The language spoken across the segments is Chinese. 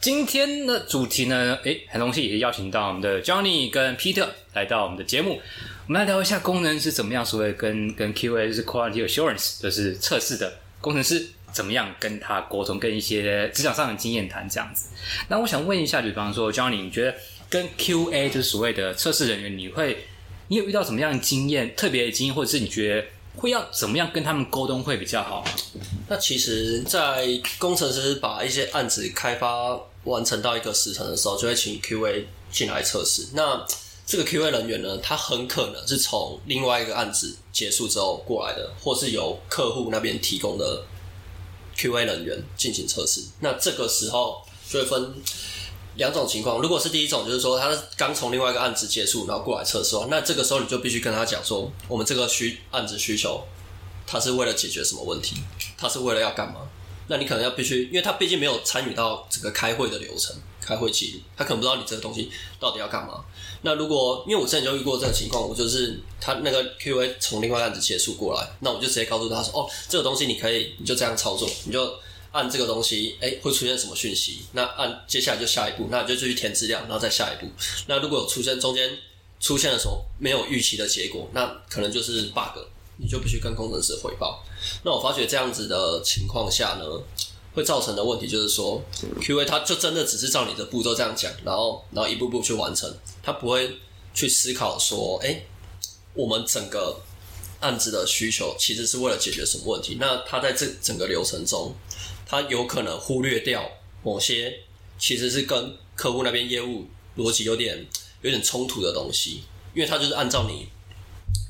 今天的主题呢，诶，很荣幸也邀请到我们的 Johnny 跟 Peter 来到我们的节目，我们来聊一下功能是怎么样，所谓跟跟 QA 是 Quality Assurance，就是测试的工程师怎么样跟他沟通，跟一些职场上的经验谈这样子。那我想问一下，比方说 Johnny，你觉得跟 QA 就是所谓的测试人员，你会你有遇到什么样的经验，特别的经验，或者是你觉得会要怎么样跟他们沟通会比较好？那其实，在工程师把一些案子开发完成到一个时辰的时候，就会请 QA 进来测试。那这个 QA 人员呢，他很可能是从另外一个案子结束之后过来的，或是由客户那边提供的 QA 人员进行测试。那这个时候就会分两种情况。如果是第一种，就是说他是刚从另外一个案子结束，然后过来测试的话，那这个时候你就必须跟他讲说，我们这个需案子需求，他是为了解决什么问题，他是为了要干嘛？那你可能要必须，因为他毕竟没有参与到整个开会的流程、开会记录，他可能不知道你这个东西到底要干嘛。那如果因为我之前就遇过这种情况，我就是他那个 QA 从另外案子结束过来，那我就直接告诉他说：“哦，这个东西你可以，你就这样操作，你就按这个东西，哎，会出现什么讯息？那按接下来就下一步，那你就继续填资料，然后再下一步。那如果有出现中间出现了什么没有预期的结果，那可能就是 bug，你就必须跟工程师汇报。那我发觉这样子的情况下呢，会造成的问题就是说，QA 他就真的只是照你的步骤这样讲，然后然后一步步去完成，他不会去思考说，哎，我们整个案子的需求其实是为了解决什么问题？那他在这整个流程中，他有可能忽略掉某些其实是跟客户那边业务逻辑有点有点冲突的东西，因为他就是按照你，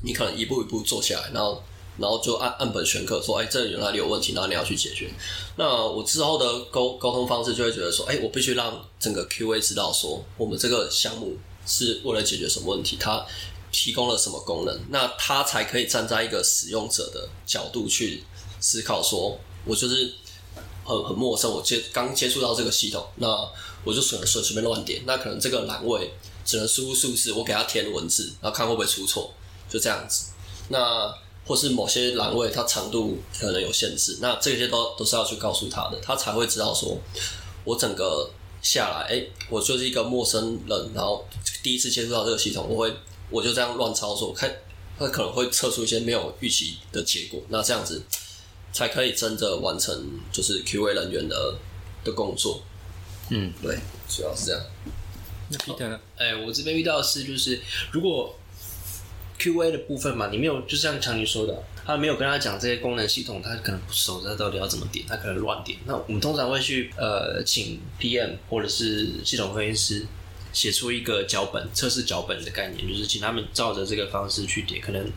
你可能一步一步做下来，然后。然后就按按本选课说，哎，这里哪里有问题，然后你要去解决。那我之后的沟沟通方式就会觉得说，哎，我必须让整个 QA 知道说，我们这个项目是为了解决什么问题，它提供了什么功能，那它才可以站在一个使用者的角度去思考，说我就是很很陌生，我接刚接触到这个系统，那我就随随随便乱点，那可能这个栏位只能输入数字，我给它填文字，然后看会不会出错，就这样子。那或是某些栏位它长度可能有限制，那这些都都是要去告诉他的，他才会知道说，我整个下来，哎，我就是一个陌生人，然后第一次接触到这个系统，我会我就这样乱操作，看他可能会测出一些没有预期的结果，那这样子才可以真的完成就是 QA 人员的的工作。嗯，对，主要是这样。那 Peter 呢？哎，我这边遇到的是，就是如果 QA 的部分嘛，你没有，就像强尼说的，他没有跟他讲这些功能系统，他可能不熟，他到底要怎么点，他可能乱点。那我们通常会去呃，请 PM 或者是系统分析师写出一个脚本，测试脚本的概念，就是请他们照着这个方式去点，可能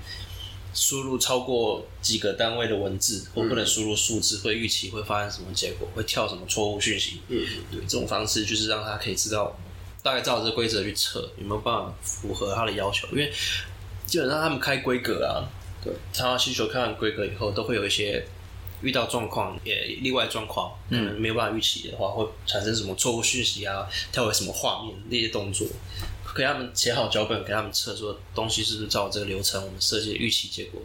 输入超过几个单位的文字，或不能输入数字，会预期会发生什么结果，会跳什么错误讯息。嗯，对，这种方式就是让他可以知道，大概照着这规则去测，有没有办法符合他的要求，因为。基本上他们开规格啊，对，他需求看完规格以后，都会有一些遇到状况，也例外状况，嗯，没有办法预期的话，会产生什么错误讯息啊，跳回什么画面那些动作，给他们写好脚本，给他们测说东西是不是照这个流程，我们设计的预期结果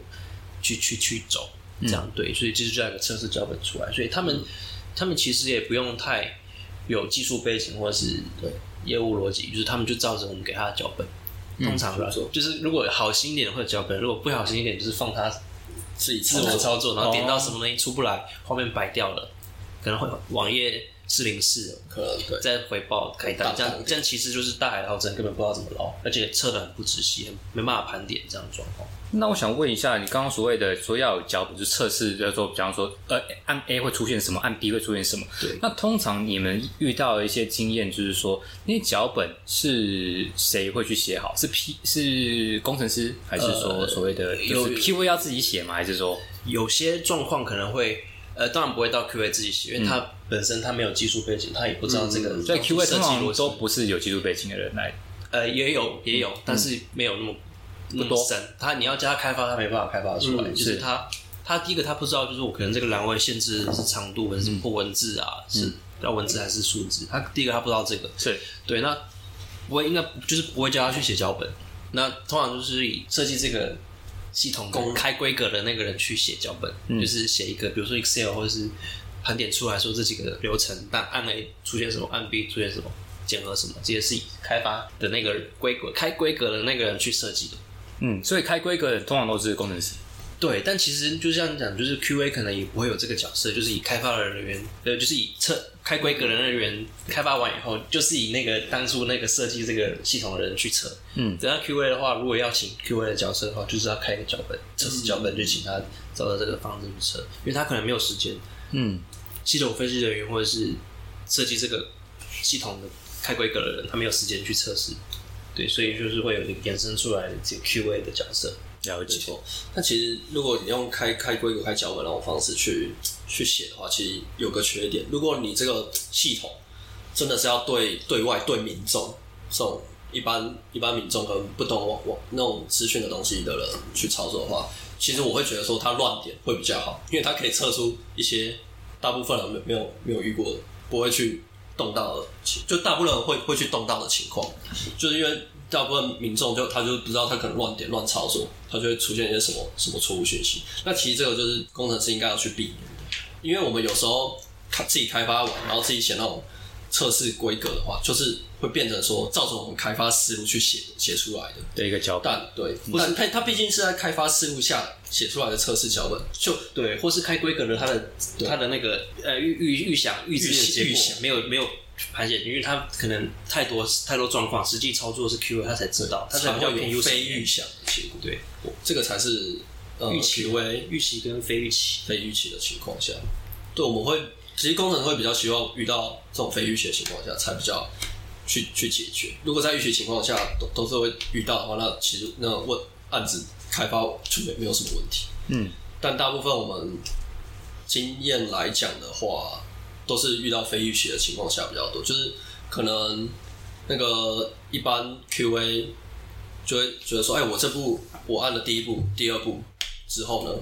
去去去走，这样对，所以这就叫一个测试脚本出来，所以他们他们其实也不用太有技术背景或者是对。业务逻辑，就是他们就照着我们给他的脚本。通常来说，就是如果好心一点会脚本，如果不好心一点，就是放它自己自我操作，然后点到什么东西出不来，画面白掉了，可能会网页四零四，可能对，再回报开单，这样这样其实就是大海捞针，根本不知道怎么捞，而且测的很不仔细，没办法盘点这样的状况。那我想问一下，你刚刚所谓的说要有脚本，就测试，就是说，比方说，呃，按 A 会出现什么，按 B 会出现什么？对。那通常你们遇到的一些经验，就是说，那些脚本是谁会去写好？是 P 是工程师，还是说所谓的有 QA 要自己写吗？还是说有些状况可能会，呃，当然不会到 QA 自己写，因为他本身他没有技术背景，他也不知道这个。所以 QA 通常都不是有技术背景的人来。呃，也有也有，但是没有那么。不多，他你要加开发，他没办法开发出来。就是他，他第一个他不知道，就是我可能这个栏位限制是长度还是破文字啊，是要文字还是数字？他第一个他不知道这个，是对。那不会应该就是不会叫他去写脚本。那通常就是以设计这个系统公开规格的那个人去写脚本，就是写一个，比如说 Excel 或者是盘点出来说这几个流程，但按 A 出现什么，按 B 出现什么，检核什么，这些是以开发的那个规格开规格的那个人去设计的。嗯，所以开规格的通常都是工程师。对，但其实就像讲，就是 QA 可能也不会有这个角色，就是以开发的人员，呃，就是以测开规格的人员开发完以后，就是以那个当初那个设计这个系统的人去测。嗯，等到 QA 的话，如果要请 QA 的角色的话，就是要开一个脚本，测试脚本，就请他照着这个方式去测，因为他可能没有时间。嗯，系统分析人员或者是设计这个系统的开规格的人，他没有时间去测试。对，所以就是会有一个衍生出来的这个 QA 的角色。了解。没错，但其实如果你用开开规格、开脚本那种方式去去写的话，其实有个缺点。如果你这个系统真的是要对对外对民众这种一般一般民众跟不懂网网那种资讯的东西的人去操作的话，其实我会觉得说它乱点会比较好，因为它可以测出一些大部分人没有没有遇过的，不会去动到的情，就大部分人会会去动到的情况，就是因为大部分民众就他就不知道他可能乱点乱操作，他就会出现一些什么什么错误讯息。那其实这个就是工程师应该要去避免的，因为我们有时候开自己开发完，然后自己写那种测试规格的话，就是会变成说照着我们开发思路去写写出来的。的一个脚本。但对，但它它毕竟是在开发思路下写出来的测试脚本，就对，或是开规格的它的它的那个呃预预预想预知的结果没有没有盘写，因为它可能太多太多状况，实际操作是 QA 他才知道，它才才比较有非预想的结果。对这个才是呃预期 QA 预期跟非预期。非预期的情况下，对，我们会其实工程会比较希望遇到这种非预期的情况下才比较去去解决。如果在预期情况下都都是会遇到的话，那其实那问案子开发就没没有什么问题。嗯，但大部分我们经验来讲的话，都是遇到非预期的情况下比较多，就是可能那个一般 QA 就会觉得说，哎，我这步我按了第一步、第二步之后呢，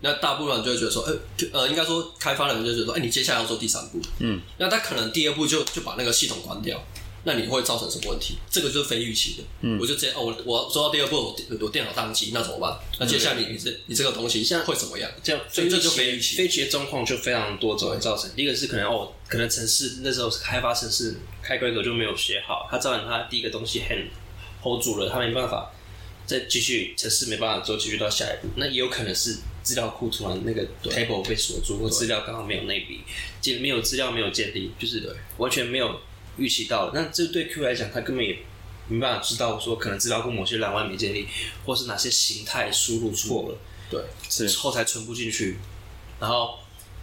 那大部分人就会觉得说，哎，呃，应该说开发人就觉得说，哎，你接下来要做第三步，嗯，那他可能第二步就就把那个系统关掉，那你会造成什么问题？这个就是非预期的，嗯，我就直接哦，我我做到第二步，我电我电脑宕机，那怎么办？那接下来你你这你这个东西现在会怎么样？这样，所以这就非非预期非预期的状况就非常多种造成。第一个是可能哦，可能城市那时候是开发城市开规格就没有写好，它造成它第一个东西 hand hold 住了，它没办法再继续城市没办法做，继续到下一步。那也有可能是资料库突然那个 table 被锁住，或资料刚好没有内笔，建没有资料没有建立，就是完全没有预期到了。那这对 Q 来讲，他根本也没办法知道说可能资料库某些栏外没建立，或是哪些形态输入错了。对，是后台存不进去，然后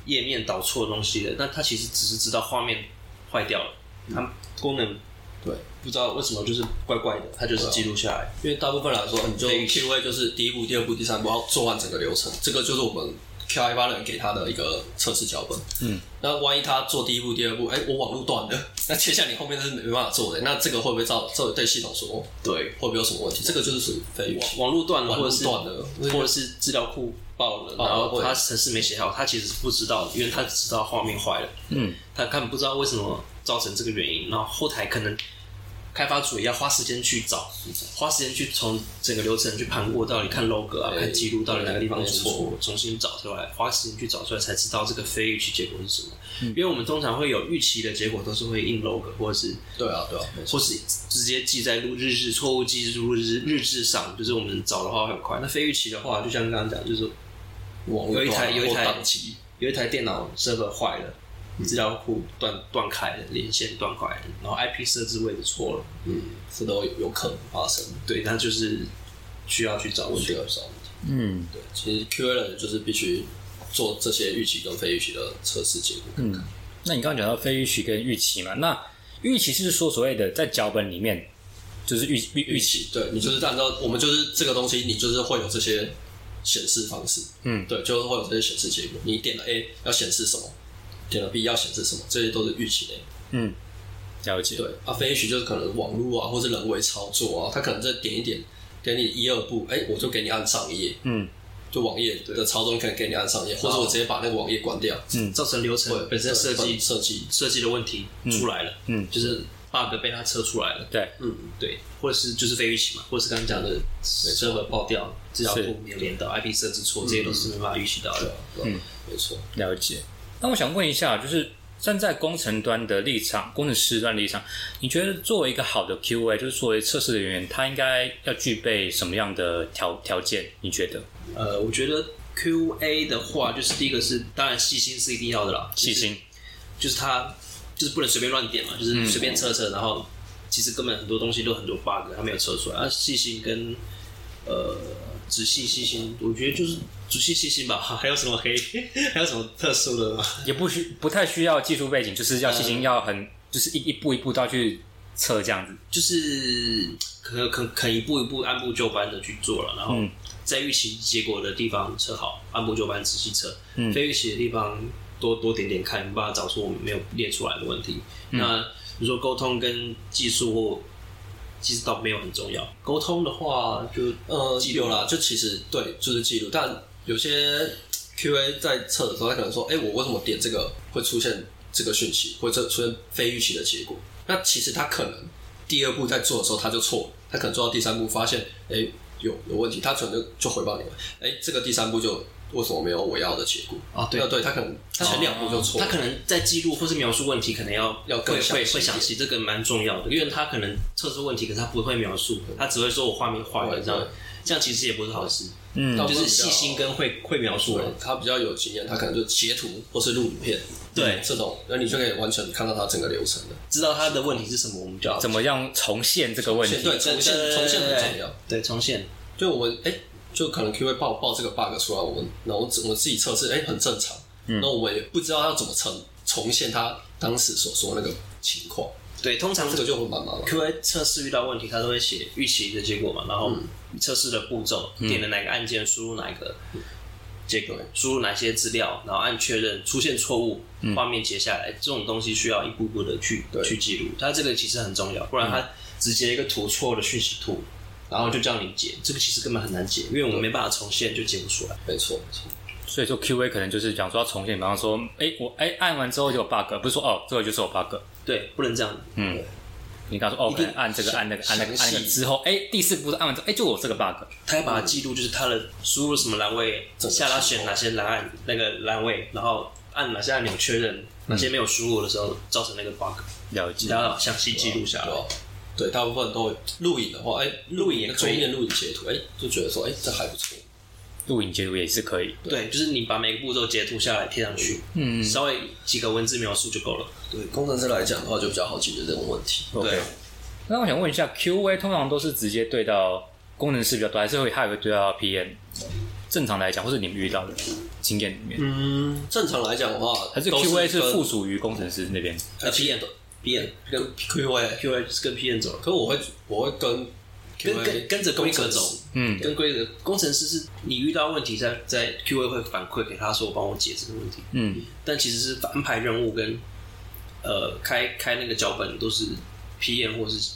页面导错东西的，那他其实只是知道画面坏掉了，它功能对，不知道为什么就是怪怪的，它就是记录下来。因为大部分来说，你就 QA 就是第一步、第二步、第三步要做完整个流程，这个就是我们 QA 发人给他的一个测试脚本。嗯，那万一他做第一步、第二步，哎，我网络断了，那接下来你后面是没办法做的，那这个会不会造造对系统说对，会不会有什么问题？这个就是属于非预期。网络断了，或者是断了或者是资料库爆了，然后他程式没写好，他其实是不知道的，因为他只知道画面坏了，嗯，他看不知道为什么造成这个原因，然后后台可能开发组也要花时间去找，花时间去从整个流程去盘过，到底看 log 啊，看记录到底哪个地方有没错错，重新找出来，花时间去找出来，才知道这个非预期结果是什么。因为我们通常会有预期的结果，都是会印 log 或者是对啊，对啊。或是直接记在录日志错误记录日日志上，就是我们找的话很快。那非预期的话，就像刚刚讲，就是网络有一台有一台，有一台电脑 server 坏了，资料库断断开了，连线断开了，然后 IP 设置位置错了，嗯，这都有有可能发生，对，那就是需要去找问题需。要找问题。嗯对，其实 QA 人就是必须做这些预期跟非预期的测试结果。嗯。那你刚刚讲到非预期跟预期嘛？那预期是说所谓的在脚本里面就是预预预期，对你就是按照我们就是这个东西，你就是会有这些显示方式，嗯，对，就是会有这些显示结果。你点了 A 要显示什么，点了 B 要显示什么，这些都是预期内。嗯，了解，对，啊，非预期就是可能网络啊，或是人为操作啊，他可能再点一点，给你一二步，哎，我就给你按上一页，嗯。就网页的操作可能给你按上一页，或者我直接把那个网页关掉，嗯。造成流程对，本身设计设计，设计的问题出来了，嗯。就是 bug 被他测出来了，对，嗯，对，或者是就是非预期嘛，或者是刚刚讲的 server 爆掉，资料库没有连到，IP 设置错，这些都是没办法预期到的。对啊。，对啊没错。了解。那我想问一下，就是站在工程端的立场，工程师端的立场，你觉得作为一个好的 QA，就是作为测试人员，他应该要具备什么样的条条件？你觉得？呃，我觉得 QA 的话，就是第一个是，当然细心是一定要的啦，细心，就是他就是不能随便乱点嘛，就是随便测测，然后其实根本很多东西都很多 bug，他没有测出来。啊，细心跟呃仔细细心，我觉得就是仔细细心吧。还有什么黑？还有什么特殊的吗？也不需不太需要技术背景，就是要细心，要很就是一一步一步都要去测这样子。就是可可可一步一步按部就班的去做了，然后嗯在预期结果的地方测好，按部就班仔细测。嗯非预期的地方多多点点看，把它找出我们没有列出来的问题。那比如说沟通跟技术或其实倒没有很重要。沟通的话就呃，记录有啦，就其实对，就是记录。但有些 QA 在测的时候，他可能说：“哎、我为什么点这个会出现这个讯息，或者出现非预期的结果？”那其实他可能第二步在做的时候他就错了，他可能做到第三步发现，哎、有有问题，他可能就就回报你们，哎、这个第三步就为什么没有我要的结果？啊对。啊对他可能前两步就错了，他可能在记录或是描述问题，可能要要更会会详细一点。会详细，这个蛮重要的，因为他可能测出问题，可是他不会描述，他只会说我画面坏了这样。对，这样其实也不是好事。嗯那就是细心跟会会描述人。他比较有经验，他可能就截图或是录影片，对这种，那你就可以完全看到他整个流程的。知道他的问题是什么，我们就要怎么样重现这个问题？对重现重现很重要。对，重现。就我们哎、就可能 Q 会报报这个 bug 出来，我们然后我我们自己测试，哎、很正常。那我们也不知道要怎么重重现他当时所说那个情况，对，通常这个就会蛮麻烦。QA 测试遇到问题，他都会写预期的结果嘛，然后测试的步骤，点了哪个按键，输入哪个结果，输入哪些资料，然后按确认，出现错误，画面截下来，这种东西需要一步步的去对去记录。它这个其实很重要，不然它只截一个图错的讯息图，然后就叫你解，这个其实根本很难解，因为我们没办法重现，就解不出来。没错，没错。所以说 QA 可能就是讲说要重现，比方说，哎、我哎、按完之后就有 bug，不是说哦这个就是有 bug。对，不能这样。嗯，你刚说哦，可能按这个按那个按那个按那个之后，哎、第四步是按完之后，哎、就我这个 bug。他要把它记录，就是他的输入什么栏位，下拉选哪些栏按那个栏位，然后按哪些按钮确认哪些没有输入的时候造成那个 bug，了解。然后详细记录下来。对大部分都会录影的话，哎、录影也可以录影截图，哎、就觉得说，哎、这还不错。录影截图也是可以。对，就是你把每个步骤截图下来贴上去，嗯稍微几个文字描述就够了。对，工程师来讲的话，就比较好解决这种问题。，OK 对。那我想问一下，QA 通常都是直接对到工程师比较多，还是会还有会对到 PM？正常来讲，或是你们遇到的经验里面，嗯，正常来讲的话，还是 QA 是附属于工程师那边？呃，PM PM 跟 QA，QA 是跟 PM 走了，可是我会我会跟跟跟跟着规则走。嗯，跟规则，工程师是你遇到问题在在 QA 会反馈给他说帮我解这个问题，嗯，但其实是安排任务跟呃开开那个脚本都是 PM 或是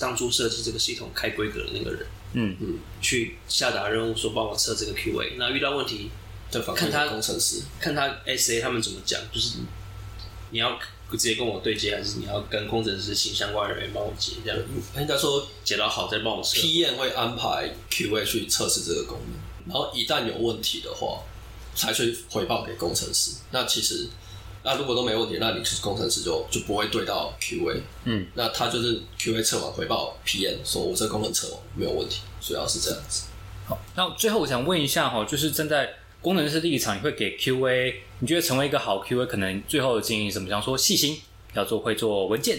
当初设计这个系统开规格的那个人，嗯。嗯，去下达任务说帮我测这个 QA，那遇到问题再反馈看他工程师。看他 SA 他们怎么讲，就是你要直接跟我对接，还是你要跟工程师请相关人员帮我解，这样应该说解到好再帮我测。，PM 会安排 QA 去测试这个功能，然后一旦有问题的话，才去回报给工程师。那其实，那如果都没问题，那你工程师就就不会对到 QA。嗯，那他就是 QA 测完回报 PM 说，我这个功能测完没有问题，主要是这样子。好，那最后我想问一下哈，就是站在工程师立场，你会给 QA，你觉得成为一个好 QA，可能最后的建议是什么？像说细心，要做会做文件，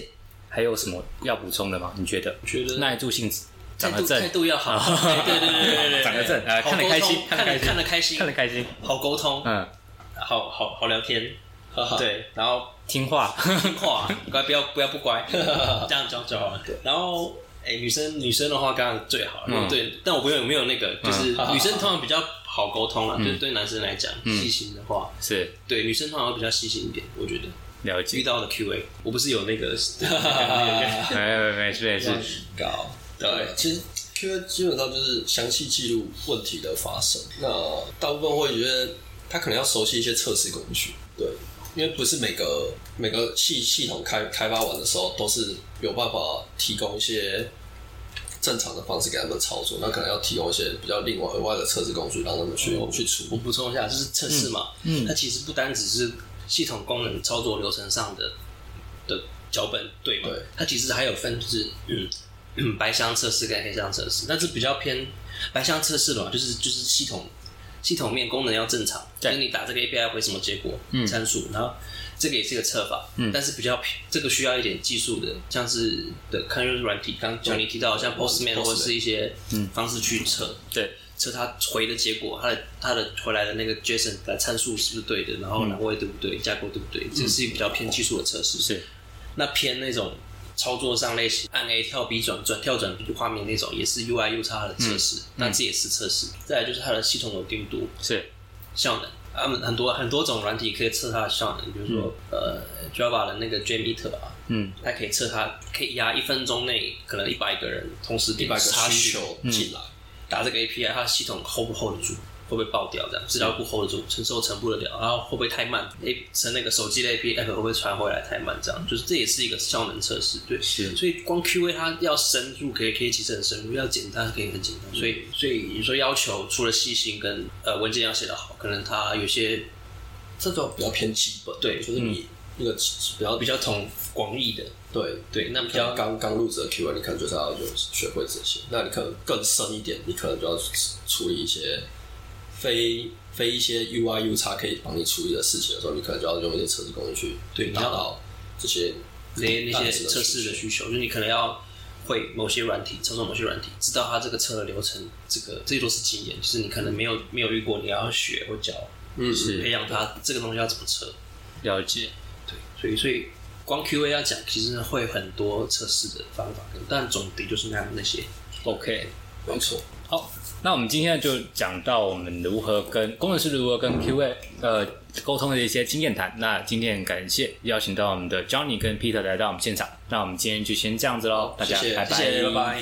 还有什么要补充的吗？你觉得？觉得耐住性子，态度长得正，态度要好，对对对对对对，长得正，呃，看得开心，看得看得开心，看得开心，看得开心，好沟通，嗯，好好好聊天，对，然后听话，听话，乖不要不要不乖，这样就就好。了。然后，哎，女生女生的话，刚刚最好了，嗯。对，但我不有没有那个，就是嗯。女生通常比较好沟通了，就是对男生来讲，细心的话，是对女生通常会比较细心一点，我觉得了解遇。到的 QA，我不是有那个，没没没事没事，高。对，其实 QA 基本上就是详细记录问题的发生。那大部分会觉得他可能要熟悉一些测试工具，对，因为不是每个每个系系统开开发完的时候都是有办法提供一些正常的方式给他们操作，那可能要提供一些比较另外额外的测试工具让他们去、去处理。我补充一下，就是测试嘛，嗯，它其实不单只是系统功能操作流程上的的脚本对吗？对，它其实还有分就是嗯嗯 白箱测试跟黑箱测试，那是比较偏白箱测试的嘛，就是就是系统系统面功能要正常，就是你打这个 API 会什么结果嗯。参数，然后这个也是一个测法，嗯。但是比较偏这个需要一点技术的，像是的看就是软体，刚刚你提到像 Postman 或者是一些嗯方式去测，对，测它回的结果，它的它的回来的那个 JSON 的参数是不是对的，然后栏位对不对，架构对不对，这是一个比较偏技术的测试。是。那偏那种操作上类型，按 A 跳 B 转转跳转 B 画面那种，也是 UI U 叉的测试，那这也是测试。再来就是它的系统稳定度、是，效能。他们很多很多种软体可以测它的效能，比如说、呃 Java 的那个 Jameter 啊，嗯。它可以测它可以压一分钟内可能一百个人同时点一百个查询需求进来，打这个 API，它的系统 hold 不 hold 得住，会不会爆掉？这样资料库 hold 得住，承受承不得了，然后会不会太慢？A 成那个手机的 A P P 会不会传回来太慢？这样就是这也是一个效能测试，对。是所以光 QA 它要深入，可以可以其实很深入；要简单可以很简单。所以所以你说要求除了细心跟呃文件要写得好，可能它有些这种比较偏基本，对就是你那个比较比较同广义的，对对，那比较刚刚入职的 QA，你可能就是要就学会这些。那你可能更深一点，你可能就要处理一些非非一些 UI U 叉可以帮你处理的事情的时候，你可能就要用一些测试工具去对达到这些那那些测试的需需求，就是你可能要会某些软体，操作某些软体，知道它这个测的流程，这个这些都是经验，就是你可能没有没有遇过，你要学或教，嗯是培养它这个东西要怎么测。了解，对，所以所以光 QA 要讲，其实会很多测试的方法，但总的就是那样那些。OK。没错。好，那我们今天就讲到我们如何跟工程师如何跟 QA 呃沟通的一些经验谈。那今天很感谢邀请到我们的 Johnny 跟 Peter 来到我们现场。那我们今天就先这样子喽，大家拜谢谢，拜。